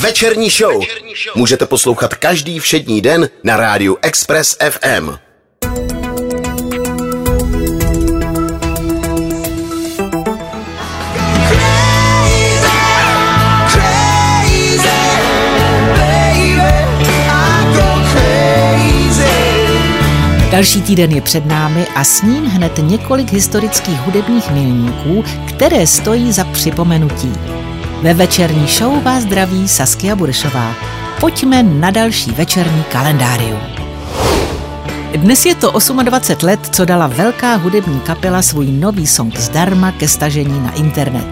Večerní show můžete poslouchat každý všední den na rádiu Express FM. Další týden je před námi a s ním hned několik historických hudebních milníků, které stojí za připomenutí. Ve večerní show vás zdraví Saskia Buršová. Pojďme na další večerní kalendárium. Dnes je to 28 let, co dala velká hudební kapela svůj nový song zdarma ke stažení na internet.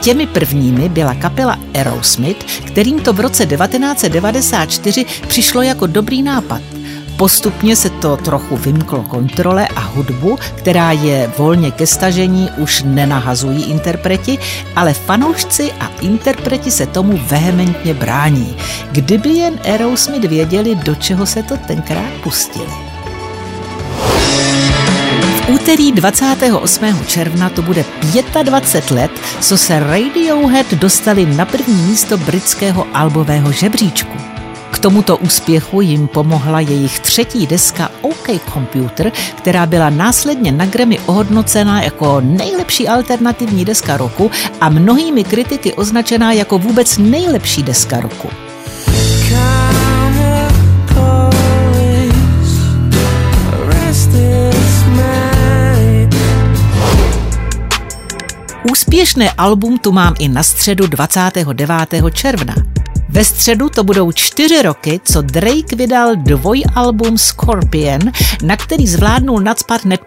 Těmi prvními byla kapela Aerosmith, kterým to v roce 1994 přišlo jako dobrý nápad. Postupně se to trochu vymklo kontrole a hudbu, která je volně ke stažení, už nenahazují interpreti, ale fanoušci a interpreti se tomu vehementně brání. Kdyby jen Aerosmith věděli, do čeho se to tenkrát pustili. Úterý 28. června to bude 25 let, co se Radiohead dostali na první místo britského albového žebříčku. Tomuto úspěchu jim pomohla jejich třetí deska OK Computer, která byla následně na Grammy ohodnocena jako nejlepší alternativní deska roku a mnohými kritiky označená jako vůbec nejlepší deska roku. Úspěšné album tu mám i na středu 29. června. Ve středu to budou čtyři roky, co Drake vydal dvojalbum Scorpion, na který zvládnul nadspat hned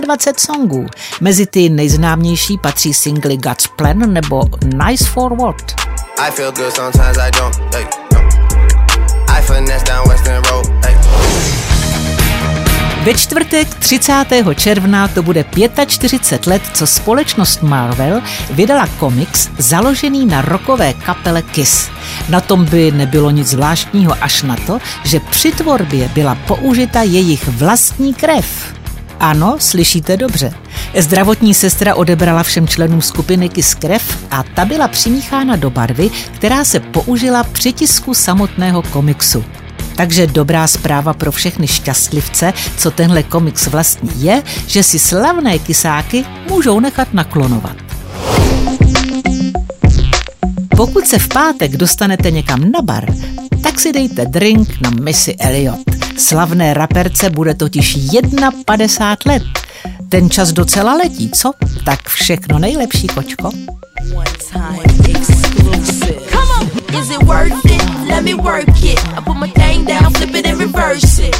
25 songů. Mezi ty nejznámější patří singly God's Plan nebo Nice for What. I feel good sometimes I don't, hey, no. I finesse down Western Road, hey. Ve čtvrtek 30. června to bude 45 let, co společnost Marvel vydala komiks založený na rokové kapele Kiss. Na tom by nebylo nic zvláštního až na to, že při tvorbě byla použita jejich vlastní krev. Ano, slyšíte dobře. Zdravotní sestra odebrala všem členům skupiny Kiss krev a ta byla přimíchána do barvy, která se použila při tisku samotného komiksu. Takže dobrá zpráva pro všechny šťastlivce, co tenhle komiks vlastně je, že si slavné kysáky můžou nechat naklonovat. Pokud se v pátek dostanete někam na bar, tak si dejte drink na Missy Elliot. Slavné raperce bude totiž 51 let. Ten čas docela letí, co? Tak všechno nejlepší, kočko. Is it worth it? Let me work it. I put my thing down, flip it and reverse it.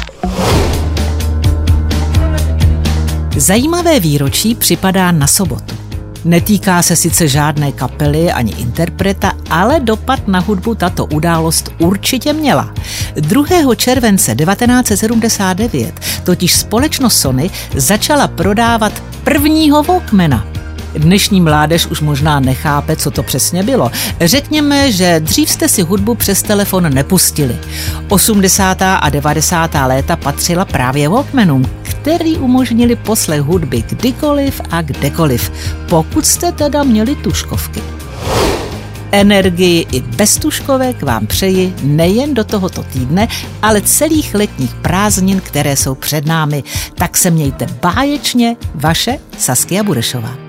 Zajímavé výročí připadá na sobotu. Netýká se sice žádné kapely ani interpreta, ale dopad na hudbu tato událost určitě měla. 2. července 1979 totiž společnost Sony začala prodávat prvního Walkmana – Dnešní mládež už možná nechápe, co to přesně bylo. Řekněme, že dřív jste si hudbu přes telefon nepustili. 80. a 90. léta patřila právě Walkmanům, který umožnili poslech hudby kdykoliv a kdekoliv, pokud jste teda měli tuškovky. Energii i bez tuškovek vám přeji nejen do tohoto týdne, ale celých letních prázdnin, které jsou před námi. Tak se mějte báječně, vaše Saskia Burešová.